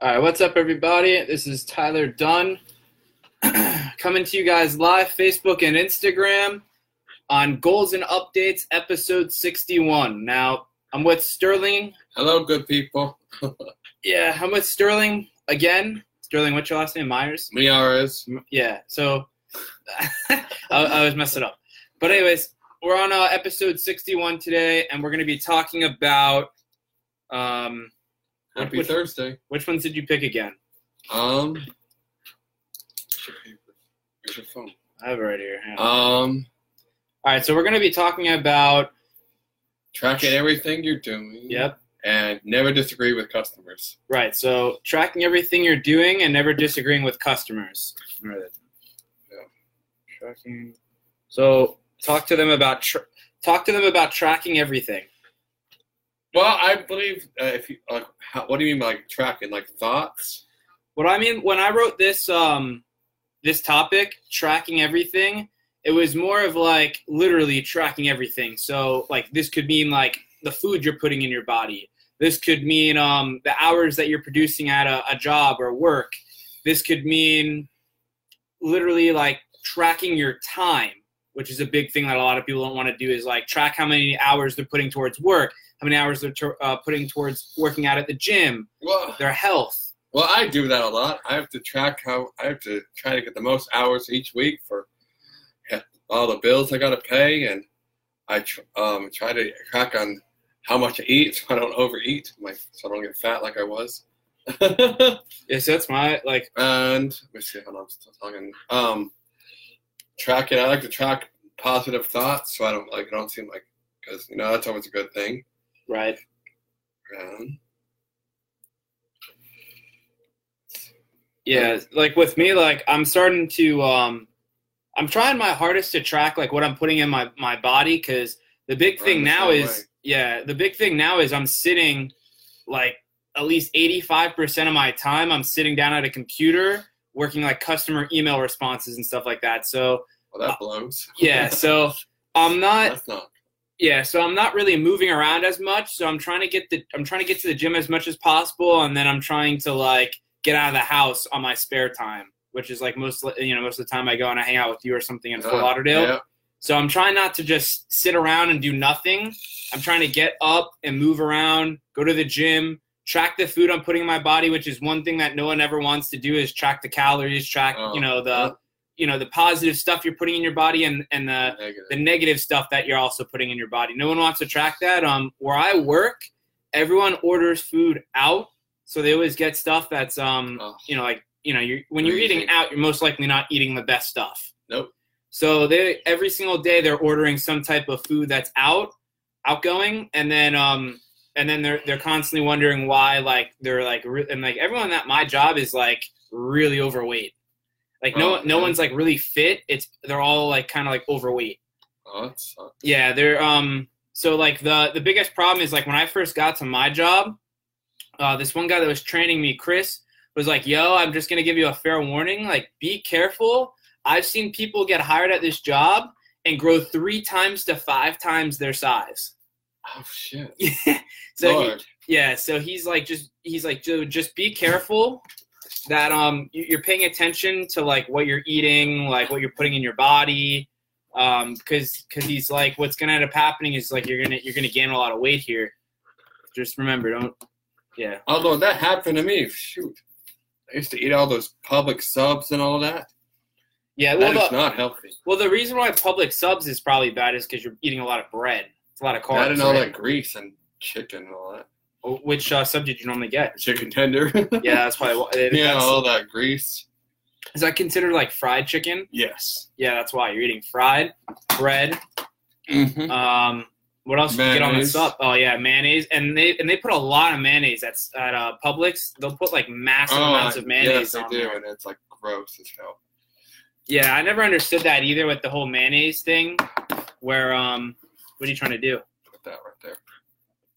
All right, what's up, everybody? This is Tyler Dunn coming to you guys live, Facebook and Instagram on Goals and Updates, episode 61. Now, I'm with Sterling. Hello, good people. Yeah, I'm with Sterling again. Sterling, what's your last name? Myers? Miaras. M- Yeah, so I, I was messing up. But, anyways, we're on uh, episode 61 today, and we're going to be talking about. Um, Happy Which- Thursday. which ones did you pick again? Um, where's your paper? Where's your phone? I have it right here. Um, All right, so we're going to be talking about. tracking everything you're doing. Yep. And never disagree with customers. Right. So tracking everything you're doing and never disagreeing with customers. Remember that. Yeah. Tracking. So talk to them about tr- talk to them about tracking everything. Well, I believe uh, if you how, what do you mean by like, tracking? Like thoughts? What I mean when I wrote this um this topic, tracking everything, it was more of like literally tracking everything. So like this could mean like the food you're putting in your body. This could mean um the hours that you're producing at a, a job or work. This could mean literally like tracking your time, which is a big thing that a lot of people don't want to do is like track how many hours they're putting towards work, how many hours they're to- uh, putting towards working out at the gym, Well, their health. well, I do that a lot. I have to track how I have to try to get the most hours each week for all the bills I got to pay, and I tr- um, try to track on how much I eat so I don't overeat, my so I don't get fat like I was. Yes, that's my like and let me see how long I'm still talking. Um, track it. I like to track positive thoughts, so I don't like. I don't seem like because you know that's always a good thing. Right. Um, Yeah, like with me, like I'm starting to um I'm trying my hardest to track like what I'm putting in my my body because the big I'm thing now is way. yeah the big thing now is I'm sitting like at least 85% of my time I'm sitting down at a computer working like customer email responses and stuff like that. So well, that blows. yeah, so I'm not that's not. Yeah, so I'm not really moving around as much. So I'm trying to get the I'm trying to get to the gym as much as possible, and then I'm trying to like get out of the house on my spare time, which is like most you know most of the time I go and I hang out with you or something in Fort Uh, Lauderdale. Yeah. So I'm trying not to just sit around and do nothing. I'm trying to get up and move around, go to the gym, track the food I'm putting in my body, which is one thing that no one ever wants to do is track the calories, track Oh, you know the. You know the positive stuff you're putting in your body and and the Negative. the negative stuff that you're also putting in your body. No one wants to track that. Um, where I work, everyone orders food out, so they always get stuff that's um, Oh. you know, like you know, you're when you're eating out, you're most likely not eating the best stuff. Nope. So they every single day they're ordering some type of food that's out, outgoing, and then um, and then they're they're constantly wondering why like they're like re- and like everyone at my job is like really overweight. Like no Oh, no one's like really fit. It's they're all like kind of like overweight. Oh, that sucks. Yeah, they're um so like the the biggest problem is like when I first got to my job, uh this one guy that was training me, Chris, was like, "Yo, I'm just going to give you a fair warning, like be careful. I've seen people get hired at this job and grow 3 times to 5 times their size." Oh shit. so he- Lord. yeah, so he's like just he's like "Dude, just be careful that um you- you're paying attention to like what you're eating, like what you're putting in your body um because because he's like what's gonna end up happening is like you're gonna you're gonna gain a lot of weight here just remember don't yeah Although that happened to me, shoot. I used to eat all those Publix subs and all that. yeah That well is the, not healthy. well the reason why Publix subs is probably bad is because you're eating a lot of bread it's a lot of carbs That and all right? that grease and chicken and all that. Which uh, sub did you normally get Chicken tender. yeah that's why yeah, that's- all that grease. is that considered like fried chicken Yes. yeah that's why you're eating fried bread Mm-hmm. Um, what else you get on the sub? Oh yeah, mayonnaise, and they and they put a lot of mayonnaise. That's at uh, Publix. They'll put like massive amounts of mayonnaise Oh, yes, they on do, there. and it's like gross as hell. Yeah, I never understood that either with the whole mayonnaise thing. Where um, what are you trying to do? Put that right there.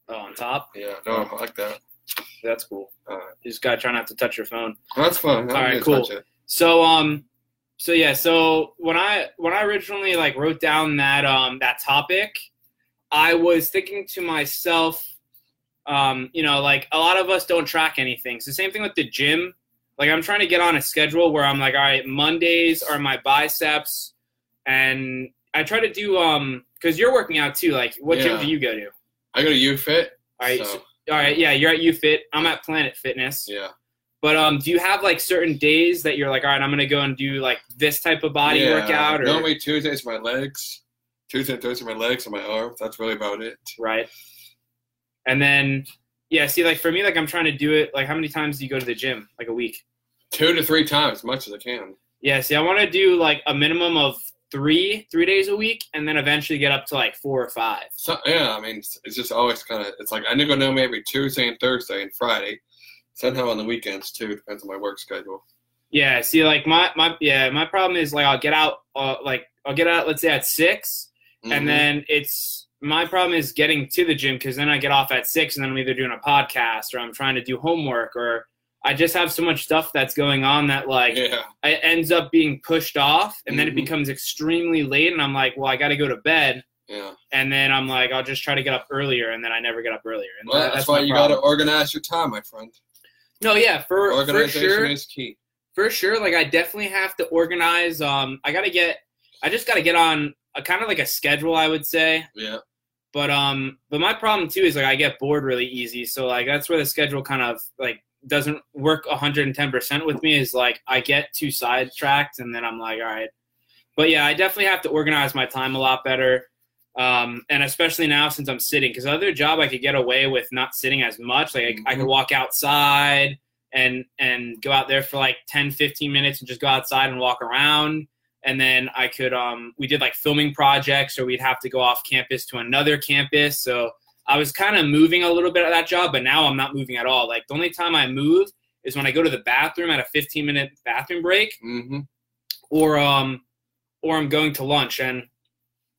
Oh, on top. Yeah, no, I like that. That's cool. All right. You just gotta try not to touch your phone. That's fun. All right, cool. So um, so yeah, so when I when I originally like wrote down that um that topic, I was thinking to myself, um, you know, like a lot of us don't track anything. So same thing with the gym. Like I'm trying to get on a schedule where I'm like, all right, Mondays are my biceps, and I try to do um because you're working out too. Like, what gym do you go to? I go to UFit. All right, so, all right, yeah, you're at UFit. I'm at Planet Fitness. yeah. But um, do you have like certain days that you're like, all right, I'm gonna go and do like this type of body yeah. workout, or Normally Tuesdays my legs. Tuesday and Thursday my legs and my arms. That's really about it. right? And then yeah, see, like for me, like I'm trying to do it. Like, how many times do you go to the gym? Like a week? Two to three times, as much as I can. Yeah, see, I want to do like a minimum of three, three days a week, and then eventually get up to like four or five. So yeah, I mean, it's, it's just always kind of. It's like I need to go maybe Tuesday and Thursday and Friday. Somehow on the weekends too. Depends on my work schedule. Yeah, see, like my my yeah, my problem is like I'll get out, uh, like I'll get out, let's say at 6 Mhm. and then it's my problem is getting to the gym because then I get off at six, and then I'm either doing a podcast or I'm trying to do homework or. I just have so much stuff that's going on that like yeah, it ends up being pushed off and then it Mhm. becomes extremely late and i'm like well i got to go to bed yeah. and then i'm like i'll just try to get up earlier and then i never get up earlier and Well, that- that's, why you got to organize your time, my friend. no yeah for, for sure is key. for sure like i definitely have to organize um i gotta get i just gotta get on a kind of like a schedule i would say Yeah, but um but my problem too is like i get bored really easy so like that's where the schedule kind of like doesn't work 110% with me is like i get too sidetracked and then i'm like all right. But yeah i definitely have to organize my time a lot better. Um, and especially now since i'm sitting because other job i could get away with not sitting as much. Like I, I could Mhm. walk outside and and go out there for like 10 15 minutes and just go outside and walk around. And then I could um we did like filming projects or we'd have to go off campus to another campus. So I was kind of moving a little bit at that job but now I'm not moving at all like the only time I move is when I go to the bathroom at a 15 minute bathroom break hmm or um or I'm going to lunch and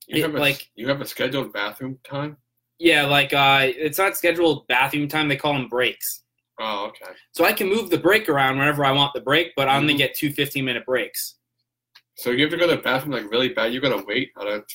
You It, have a, like- you have a scheduled bathroom time. yeah like uh it's not scheduled bathroom time they call them breaks Oh, okay. so I can move the break around whenever I want the break but I only Mhm. get two 15 minute breaks So you have to go to the bathroom like really bad. You gotta wait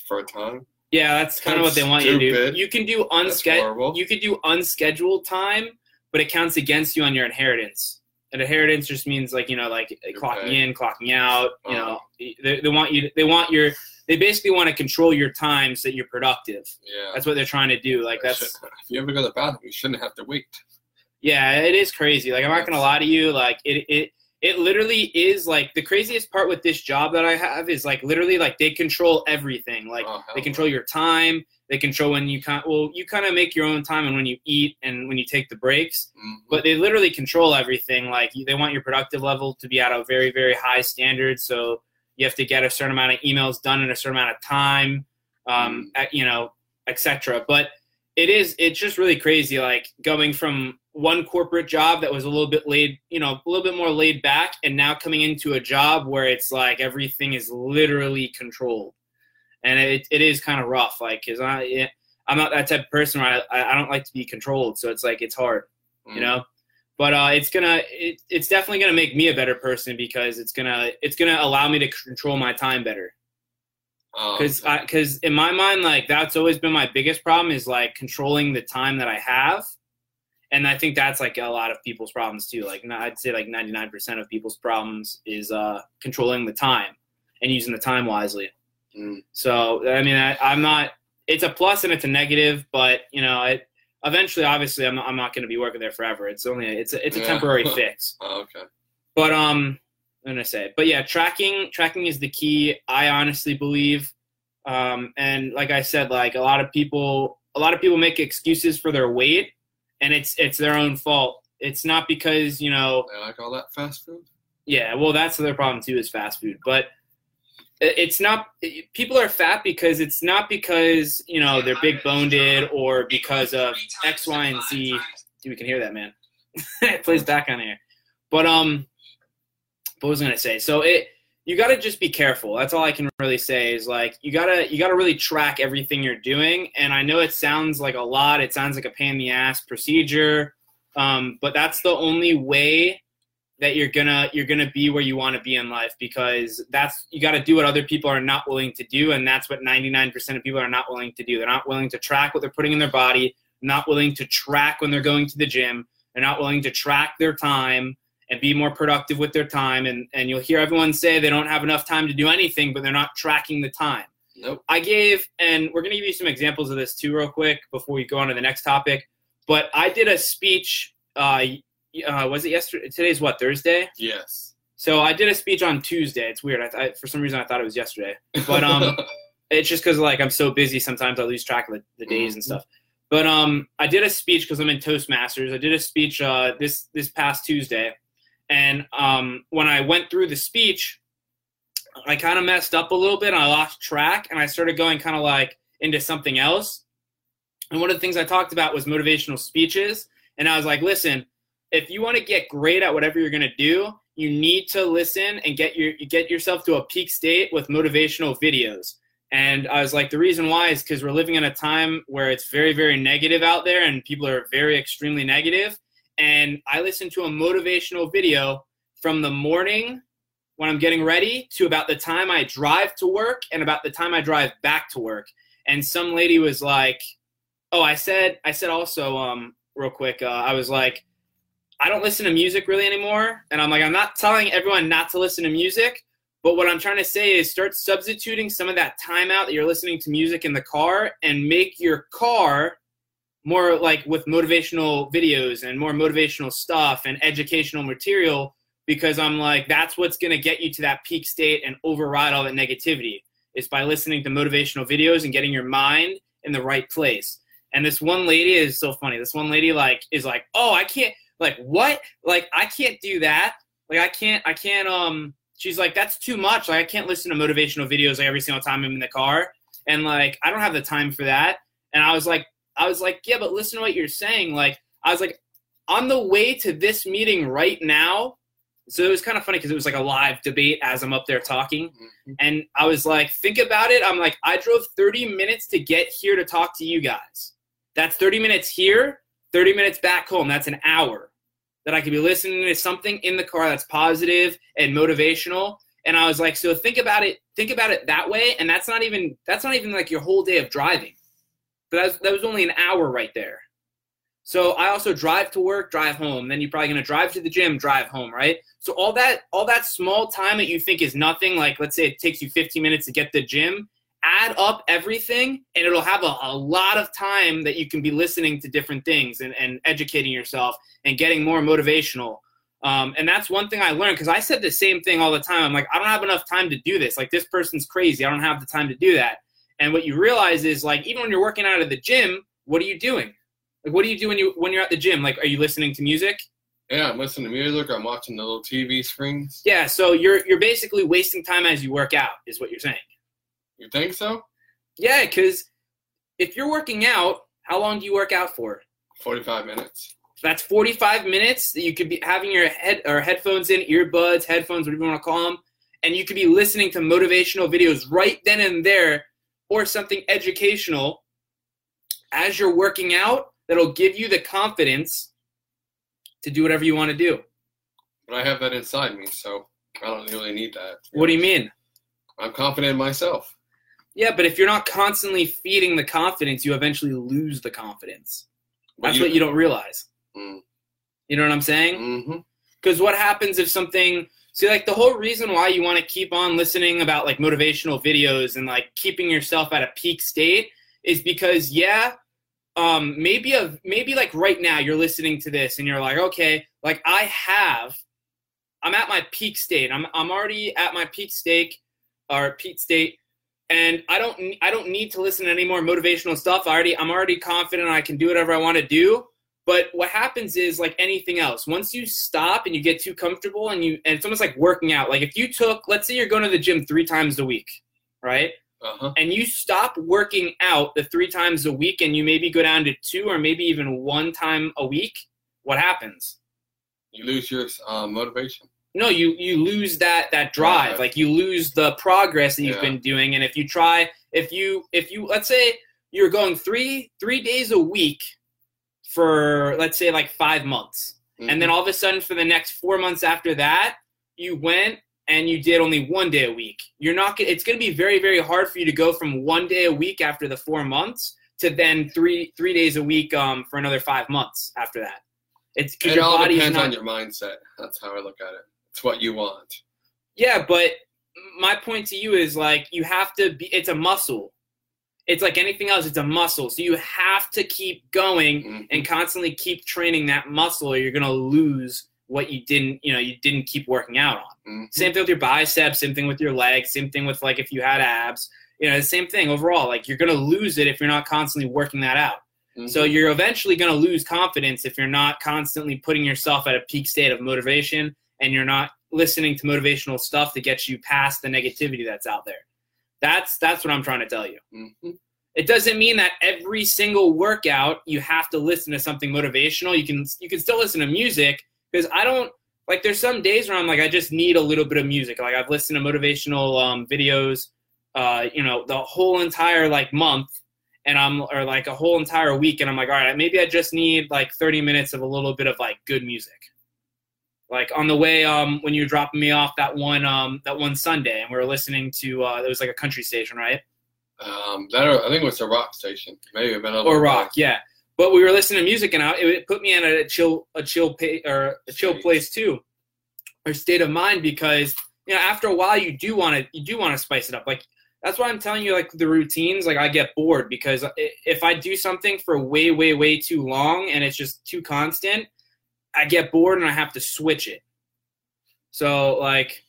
for a time. Yeah, that's kind of what they want you to do. You can do That's unscheduled. You could do unscheduled time, but it counts against you on your inheritance. And inheritance just means like you know, like clocking in, clocking out. You Uh-huh. know, they, they want you. They want your. They basically want to control your time so that you're productive. Yeah. That's what they're trying to do. Like that's if you ever go to the bathroom, you shouldn't have to wait. yeah, it is crazy. Like I'm not gonna lie to you. Like it it it literally is like the craziest part with this job that I have is like literally like they control everything. Like Oh, they control your time. They control when you kind well you kind of make your own time and when you eat and when you take the breaks. Mhm. But they literally control everything. Like they want your productive level to be at a very very high standard. So you have to get a certain amount of emails done in a certain amount of time. Um, at, you know, etc. But it is it's just really crazy like going from one corporate job that was a little bit laid you know a little bit more laid back and now coming into a job where it's like everything is literally controlled. And it, it is kind of rough like because i yeah, i'm not that type of person where I, I don't like to be controlled so it's like it's hard you Mhm. know? But uh, it's gonna it, it's definitely gonna make me a better person because it's gonna it's gonna allow me to control my time better Oh, because because in my mind like that's always been my biggest problem is like controlling the time that i have and i think that's like a lot of people's problems too like i'd say like 99% of people's problems is uh controlling the time and using the time wisely Mm. so i mean I, i'm not it's a plus and it's a negative but you know it eventually obviously i'm not, I'm not going to be working there forever it's only a, it's a, it's a Yeah. temporary fix oh, okay. but um, I'm gonna say, but yeah, tracking tracking is the key. I honestly believe, um, and like I said, like a lot of people, a lot of people make excuses for their weight, and it's it's their own fault. It's not because you know, They like all that fast food. yeah. Well, that's their problem too is fast food, but it's not. People are fat because it's not because you know they're big boned or because of X, Y, and Z. Dude, we can hear that, man. it plays back on here. But um, what was I gonna say? So it you gotta just be careful. That's all I can really say is like you gotta you gotta really track everything you're doing. And I know it sounds like a lot. It sounds like a pain in the ass procedure, um, but that's the only way that you're gonna you're gonna be where you want to be in life because that's you got to do what other people are not willing to do and that's what 99% of people are not willing to do they're not willing to track what they're putting in their body not willing to track when they're going to the gym. They're not willing to track their time and be more productive with their time. And, and you'll hear everyone say they don't have enough time to do anything, but they're not tracking the time. Nope. I gave, and we're going to give you some examples of this too, real quick, before we go on to the next topic. But I did a speech. Uh, uh, was it yesterday? Today's what Thursday. Yes. So I did a speech on Tuesday. It's weird. I, th- for some reason I thought it was yesterday, but um, it's just because like I'm so busy. Sometimes I lose track of the, the days and Mhm. stuff. But um, I did a speech because I'm in Toastmasters. I did a speech uh, this this past Tuesday, and um, when I went through the speech, I kind of messed up a little bit. I lost track, and I started going kind of like into something else. And one of the things I talked about was motivational speeches. And I was like, listen, if you want to get great at whatever you're going to do, you need to listen and get your get yourself to a peak state with motivational videos. And I was like, the reason why is because we're living in a time where it's very, very negative out there, and people are very extremely negative. And I listen to a motivational video from the morning when I'm getting ready to about the time I drive to work and about the time I drive back to work. And some lady was like, "Oh, I said, I said also, um, real quick, uh, I was like." I don't listen to music really anymore. And I'm like, I'm not telling everyone not to listen to music, but what I'm trying to say is start substituting some of that time out that you're listening to music in the car and make your car more like with motivational videos and more motivational stuff and educational material because I'm like, that's what's going to get you to that peak state and override all that negativity is by listening to motivational videos and getting your mind in the right place. And this one lady is so funny. This one lady like is like, "Oh, I can't like what? Like I can't do that. Like I can't I can't um she's like that's too much. Like I can't listen to motivational videos like every single time I'm in the car and like I don't have the time for that." And I was like I was like, "Yeah, but listen to what you're saying." Like I was like on the way to this meeting right now. So it was kind of funny because it was like a live debate as I'm up there talking. Mhm. And I was like, think about it. I'm like, I drove 30 minutes to get here to talk to you guys. That's 30 minutes here, 30 minutes back home. That's an hour that I could be listening to something in the car that's positive and motivational. And I was like, so think about it, think about it that way. And that's not even that's not even like your whole day of driving. But that was, that was only an hour right there. So I also drive to work, drive home. Then you're probably gonna drive to the gym, drive home, right? So all that all that small time that you think is nothing, like let's say it takes you 15 minutes to get to the gym, add up everything and it'll have a, a lot of time that you can be listening to different things and, and educating yourself and getting more motivational. Um, and that's one thing I learned because I said the same thing all the time. I'm like, I don't have enough time to do this. Like this person's crazy. I don't have the time to do that. And what you realize is like even when you're working out at the gym, what are you doing? Like what do you do when you when you're at the gym? Like are you listening to music? Yeah, I'm listening to music. I'm watching the little TV screens. Yeah, so you're you're basically wasting time as you work out, is what you're saying. You think so? Yeah, because if you're working out, how long do you work out for? 45 minutes. That's 45 minutes that you could be having your head or headphones in, earbuds, headphones, whatever you want to call them, and you could be listening to motivational videos right then and there, or something educational as you're working out that'll give you the confidence to do whatever you want to do. But I have that inside me, so I don't really need that. What do you mean? I'm confident in myself. Yeah, but if you're not constantly feeding the confidence, you eventually lose the confidence. That's what you don't realize. Mm. You know what I'm saying? Because what happens if something see like the whole reason why you want to keep on listening about like motivational videos and like keeping yourself at a peak state is because yeah, um maybe a maybe like right now you're listening to this and you're like okay like I have I'm at my peak state. I'm I'm already at my peak state or peak state and I don't I don't need to listen to any more motivational stuff. I already I'm already confident I can do whatever I want to do. But what happens is like anything else, once you stop and you get too comfortable and you and it's almost like working out. Like if you took, let's say you're going to the gym three times a week, right? Uh-huh. And you stop working out the three times a week and you maybe go down to two or maybe even one time a week, what happens? You lose your uh, motivation. No, you you lose that that drive. Right. Like you lose the progress that you've Yeah. been doing. And if you try, if you if you let's say you're going three three days a week for let's say like five months, and then Mhm. all of a sudden for the next four months after that, you went and you did only one day a week. You're not. gonna- It's going to be very very hard for you to go from one day a week after the four months to then three three days a week um, for another five months after that. It's It your all body's depends not. on your mindset. That's how I look at it. It's what you want. Yeah, but my point to you is like you have to be. It's a muscle. It's like anything else. It's a muscle. So you have to keep going Mhm. and constantly keep training that muscle, or you're gonna lose what you didn't. You know, you didn't keep working out on. Mhm. Same thing with your biceps. Same thing with your legs. Same thing with like if you had abs. You know, the same thing overall. Like you're gonna lose it if you're not constantly working that out. So Mhm. you're eventually going to lose confidence if you're not constantly putting yourself at a peak state of motivation and you're not listening to motivational stuff that gets you past the negativity that's out there. That's that's what I'm trying to tell you. Mhm. It doesn't mean that every single workout you have to listen to something motivational. You can you can still listen to music because I don't like there's some days where I'm like I just need a little bit of music. Like I've listened to motivational um, videos uh, you know, the whole entire like month and I'm or like a whole entire week, and I'm like, all right, maybe I just need like 30 minutes of a little bit of like good music. Like on the way, um, when you were dropping me off that one, um, that one Sunday, and we were listening to, uh, it was like a country station, right? Um, that I think it was a rock station. Maybe a a Or rock, yeah. But we were listening to music, and I, it put me in a chill, a chill, pa- or a chill place too, or state of mind because you know after a while you do want to, you do want to spice it up. Like that's why I'm telling you, like the routines, like I get bored because if I do something for way, way, way too long and it's just too constant, I get bored and I have to switch it. So like,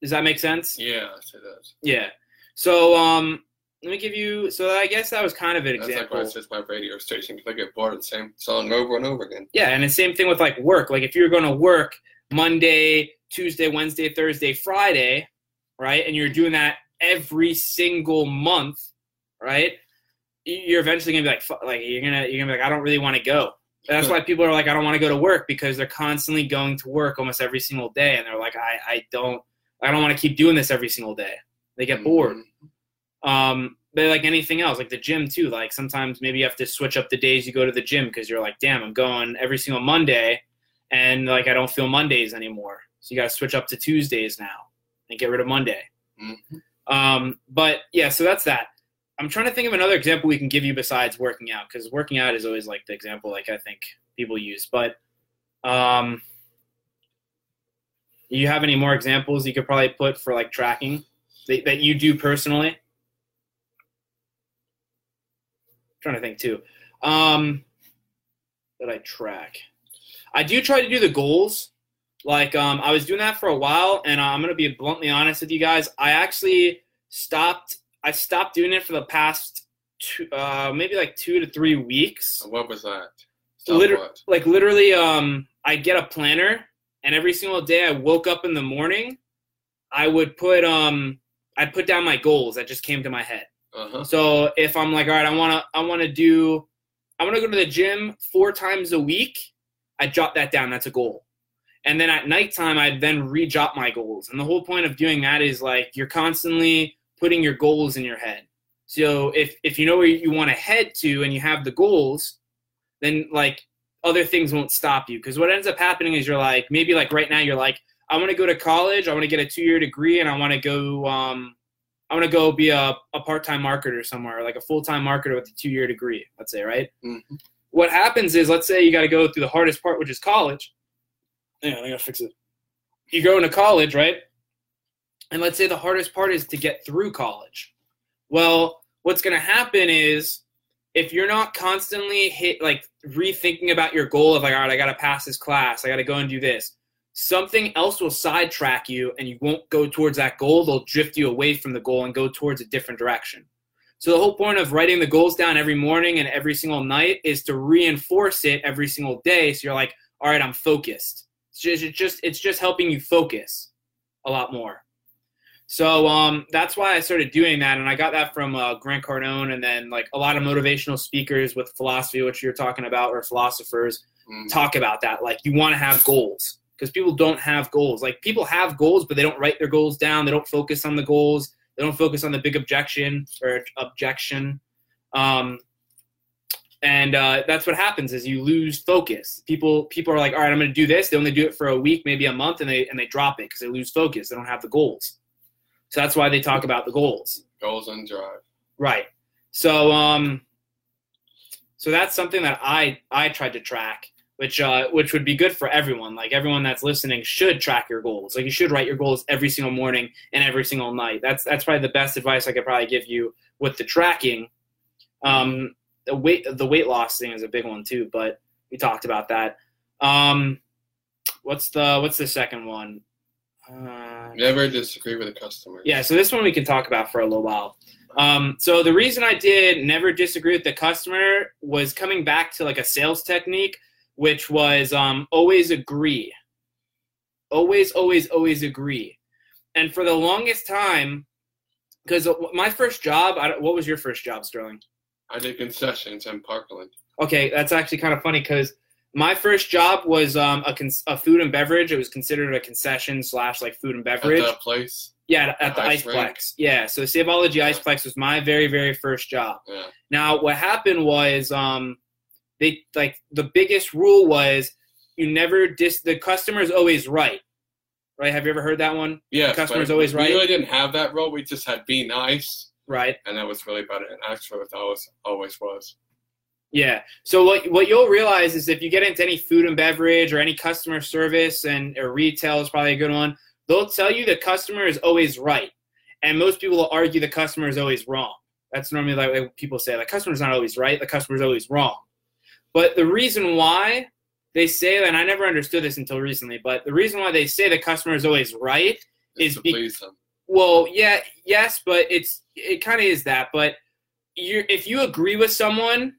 does that make sense? Yeah, it does. Yeah. So um, let me give you. So I guess that was kind of an That's like example. why it's just my radio station because I get bored of the same song over and over again. Yeah, and the same thing with like work. Like if you're going to work Monday, Tuesday, Wednesday, Thursday, Friday, right, and you're doing that every single month, right, you're eventually gonna be like, like you're gonna you're gonna be like, I don't really want to go. That's why people are like, I don't want to go to work because they're constantly going to work almost every single day, and they're like, I I don't I don't want to keep doing this every single day. They get bored. Mhm. Um, but like anything else, like the gym too. Like sometimes maybe you have to switch up the days you go to the gym because you're like, damn, I'm going every single Monday, and like I don't feel Mondays anymore. So you got to switch up to Tuesdays now and get rid of Monday. Mhm. Um, but yeah, so that's that. I'm trying to think of another example we can give you besides working out because working out is always like the example like I think people use. But um, you have any more examples you could probably put for like tracking that, that you do personally? trying to think too. Um, that I track. I do try to do the goals. Like um, I was doing that for a while, and uh, I'm gonna be bluntly honest with you guys. I actually stopped. I stopped doing it for the past two, uh, maybe like two to three weeks. What was that? Liter- what? like literally, um, I get a planner, and every single day I woke up in the morning, I would put um, I'd put down my goals that just came to my head. Uh-huh. So if I'm like, all right, I wanna I wanna do I wanna go to the gym four times a week, I jot that down. That's a goal. And then at nighttime I then re-jot my goals. And the whole point of doing that is like you're constantly putting your goals in your head. So if if you know where you want to head to and you have the goals, then like other things won't stop you. Because what ends up happening is you're like maybe like right now you're like I want to go to college, I want to get a two year degree, and I want to go um, I want to go be a, a part time marketer somewhere, like a full time marketer with a two year degree, let's say, right? Mhm. What happens is, let's say you got to go through the hardest part, which is college. Yeah, I gotta fix it. You go into college, right? And let's say the hardest part is to get through college. Well, what's going to happen is if you're not constantly hit like rethinking about your goal of like, all right, I got to pass this class, I got to go and do this. Something else will sidetrack you, and you won't go towards that goal. They'll drift you away from the goal and go towards a different direction. So the whole point of writing the goals down every morning and every single night is to reinforce it every single day. So you're like, all right, I'm focused. It's just, it's just, it's just helping you focus a lot more. So um, that's why I started doing that, and I got that from uh, Grant Cardone, and then like a lot of motivational speakers with philosophy, which you're talking about, or philosophers Mhm. talk about that. Like you want to have goals because people don't have goals. Like people have goals, but they don't write their goals down. They don't focus on the goals. They don't focus on the big objection or objection. Um, and uh, that's what happens is you lose focus. People people are like, all right, I'm going to do this. They only do it for a week, maybe a month, and they and they drop it because they lose focus. They don't have the goals. So that's why they talk about the goals. Goals and drive. Right. So um So that's something that I I tried to track, which uh, which would be good for everyone. Like everyone that's listening should track your goals. Like you should write your goals every single morning and every single night. That's that's probably the best advice I could probably give you with the tracking. Um, the weight the weight loss thing is a big one too, but we talked about that. Um, what's the what's the second one? Uh, Never disagree with a customer. yeah, so this one we can talk about for a little while. Um, so the reason I did never disagree with the customer was coming back to like a sales technique, which was um, always agree. Always, always, always agree. And for the longest time, because my first job, I what was your first job, Sterling? I did concessions in Parkland. Okay, that's actually kind of funny because my first job was um, a, con- a food and beverage. It was considered a concession slash like food and beverage. At that place. Yeah, at the Ice Iceplex. rink? Yeah, so Saveology Iceplex was my very, very first job. Yeah. Now, what happened was, um, they like the biggest rule was you never dis. The customer's always right. Right? Have you ever heard that one? Yeah. customer's always right? We really didn't have that rule. We just had be nice, Right. and that was really about it. And actually, that was always was. Yeah. So what what you'll realize is if you get into any food and beverage or any customer service and or retail is probably a good one, they'll tell you the customer is always right, and most people will argue the customer is always wrong. That's normally like what people say the customer's not always right, the customer's always wrong. But the reason why they say and I never understood this until recently, but the reason why they say the customer is always right Is Is to be- please them. well, yeah, yes, but it's it kind of is that. But you, if you agree with someone,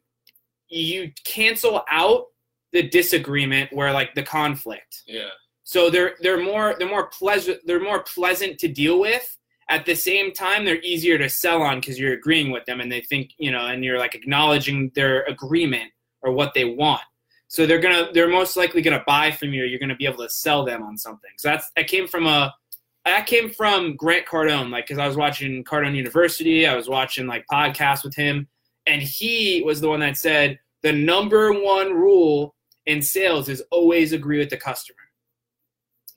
you cancel out the disagreement where like the conflict. Yeah. So they're they're more they're more pleasant they're more pleasant to deal with. At the same time, they're easier to sell on because you're agreeing with them and they think you know, and you're like acknowledging their agreement or what they want. So they're gonna they're most likely gonna buy from you. or You're gonna be able to sell them on something. So that's that came from a that came from Grant Cardone, like because I was watching Cardone University, I was watching like podcasts with him, and he was the one that said the number one rule in sales is always agree with the customer.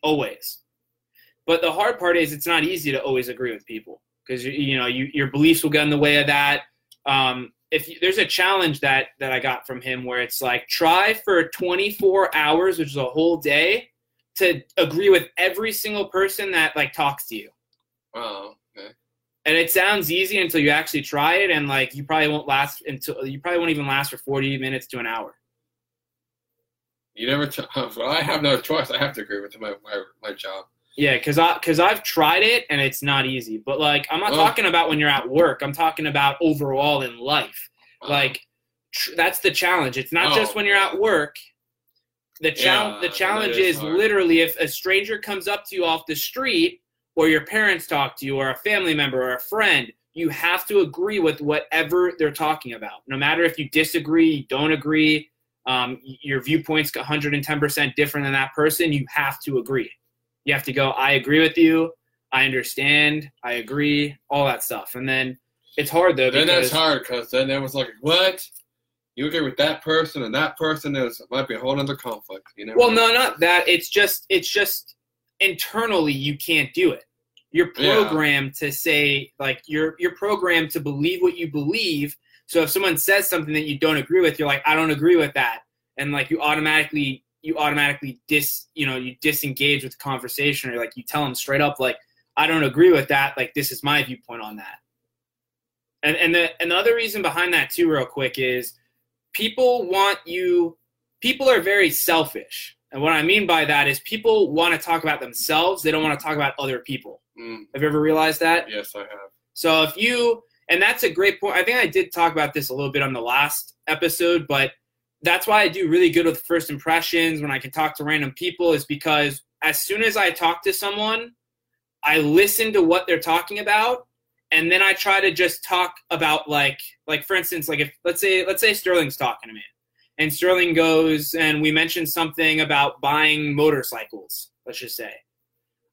Always. But the hard part is it's not easy to always agree with people because you, you know you, your beliefs will get in the way of that. Um, if you, there's a challenge that that I got from him where it's like try for 24 hours, which is a whole day, to agree with every single person that like talks to you. Wow. Okay. And it sounds easy until you actually try it, and like you probably won't last until you probably won't even last for 40 minutes to an hour. You never. T- well, I have no choice. I have to agree with my my, my job. Yeah, cause I cause I've tried it and it's not easy. But like I'm not Oh. talking about when you're at work. I'm talking about overall in life. Wow. Like tr- that's the challenge. It's not Oh. just when you're at work. The challenge Yeah, the challenge is is literally if a stranger comes up to you off the street or your parents talk to you or a family member or a friend, you have to agree with whatever they're talking about. No matter if you disagree, you don't agree, um, your viewpoint's 110% different than that person, you have to agree. You have to go, I agree with you. I understand. I agree. All that stuff. And then it's hard though. Then that's hard because then it was like, what? You agree with that person and that person? is might be a whole other conflict. You know. Well, no, not that. It's just it's just internally you can't do it. You're Yeah. programmed to say like you're you're programmed to believe what you believe. So if someone says something that you don't agree with, you're like, I don't agree with that, and like you automatically you automatically dis you know you disengage with the conversation or like you tell them straight up like I don't agree with that. Like this is my viewpoint on that. And and the and the other reason behind that too, real quick, is people want you. People are very selfish, and what I mean by that is people want to talk about themselves. They don't want to talk about other people. Mm, Have you ever realized that? yes, I have. So if you, and that's a great point. I think I did talk about this a little bit on the last episode, but that's why I do really good with first impressions when I can talk to random people is because as soon as I talk to someone, I listen to what they're talking about and then I try to just talk about like like for instance like if let's say let's say Sterling's talking to me and Sterling goes and we mentioned something about buying motorcycles, let's just say.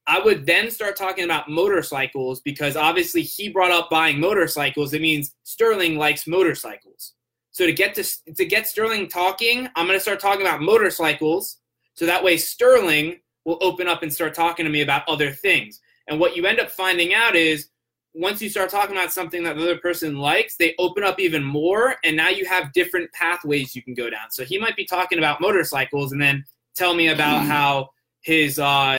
I would then start talking about motorcycles because obviously he brought up buying motorcycles. It means Sterling likes motorcycles. So to get to to get Sterling talking, I'm going to start talking about motorcycles. So that way Sterling will open up and start talking to me about other things. And what you end up finding out is once you start talking about something that the other person likes, they open up even more, and now you have different pathways you can go down. So he might be talking about motorcycles, and then tell me about how his. uh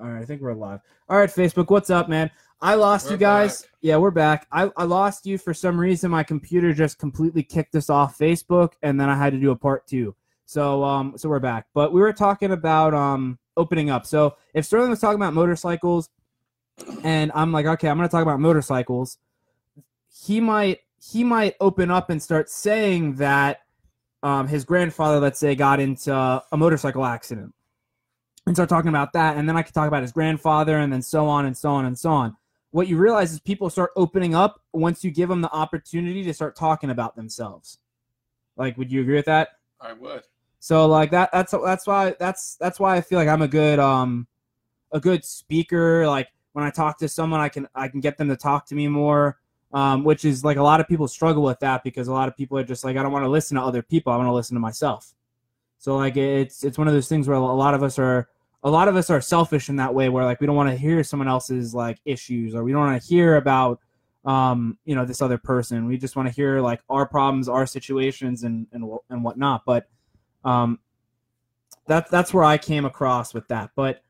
All right, I think we're live. All right, Facebook, what's up, man? I lost We're you guys. back. Yeah, we're back. I, I lost you for some reason. My computer just completely kicked us off Facebook, and then I had to do a part two. So um, so we're back. But we were talking about um opening up. So if Sterling was talking about motorcycles, and I'm like, okay, I'm gonna talk about motorcycles, he might he might open up and start saying that um his grandfather, let's say, got into a motorcycle accident. And start talking about that, and then I could talk about his grandfather, and then so on and so on and so on what you realize is people start opening up once you give them the opportunity to start talking about themselves. Like, would you agree with that? I would. So like that that's that's why that's that's why I feel like I'm a good um a good speaker. Like when I talk to someone, I can I can get them to talk to me more. Um, which is like a lot of people struggle with that because a lot of people are just like I don't want to listen to other people. I want to listen to myself. So like it's it's one of those things where a lot of us are a lot of us are selfish in that way where like we don't want to hear someone else's like issues or we don't want to hear about um you know this other person we just want to hear like our problems our situations and and, and whatnot but um that that's where i came across with that but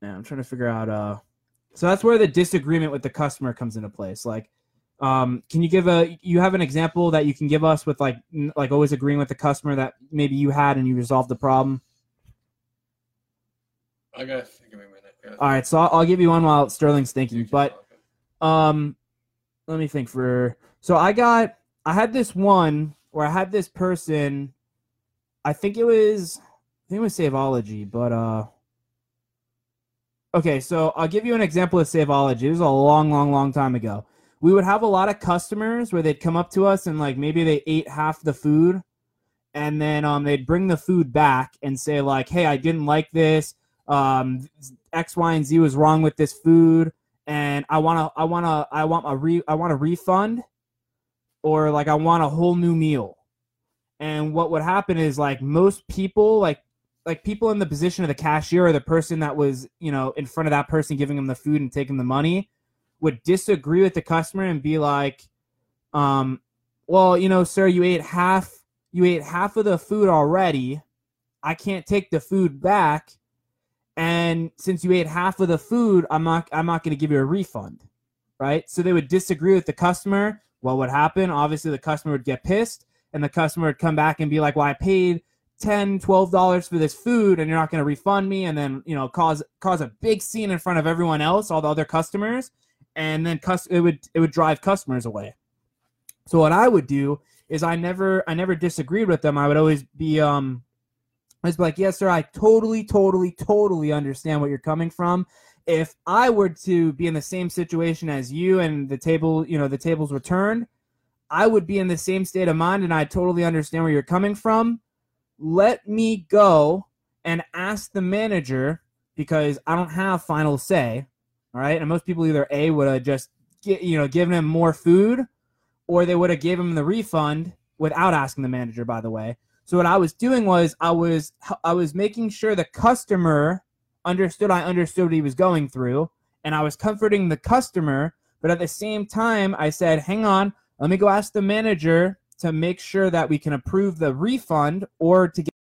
i'm trying to figure out uh so that's where the disagreement with the customer comes into place like um can you give a you have an example that you can give us with like n- like always agreeing with the customer that maybe you had and you resolved the problem I gotta think of a minute. All right so i'll, I'll give you one while sterling's thinking but Um, let me think for. So I got, I had this one where I had this person. I think it was, I think it was Saveology, but uh. Okay, so I'll give you an example of Saveology. It was a long, long, long time ago. We would have a lot of customers where they'd come up to us and like maybe they ate half the food, and then um they'd bring the food back and say like, "Hey, I didn't like this. Um, X, Y, and Z was wrong with this food." and I want to I want to I want a re I want a refund or like I want a whole new meal. And what would happen is like most people like like people in the position of the cashier or the person that was, you know, in front of that person giving them the food and taking the money would disagree with the customer and be like um well, you know, sir, you ate half you ate half of the food already. I can't take the food back. And since you ate half of the food i'm not i'm not going to give you a refund. Right? So they would disagree with the customer. What would happen obviously the customer would get pissed and the customer would come back and be like well i paid 10 12 dollars for this food and you're not going to refund me and then you know cause cause a big scene in front of everyone else all the other customers and then cus- it would it would drive customers away so what i would do is i never i never disagreed with them i would always be um I was like, yes, sir, I totally, totally, totally understand what you're coming from. If I were to be in the same situation as you and the table, you know, the tables were turned I would be in the same state of mind and I totally understand where you're coming from. Let me go and ask the manager because I don't have final say. All right. And most people either A would have just get, you know, given him more food or they would have gave him the refund without asking the manager, by the way. So what I was doing was I was I was making sure the customer understood I understood what he was going through and I was comforting the customer, but at the same time I said, "Hang on, let me go ask the manager to make sure that we can approve the refund or to get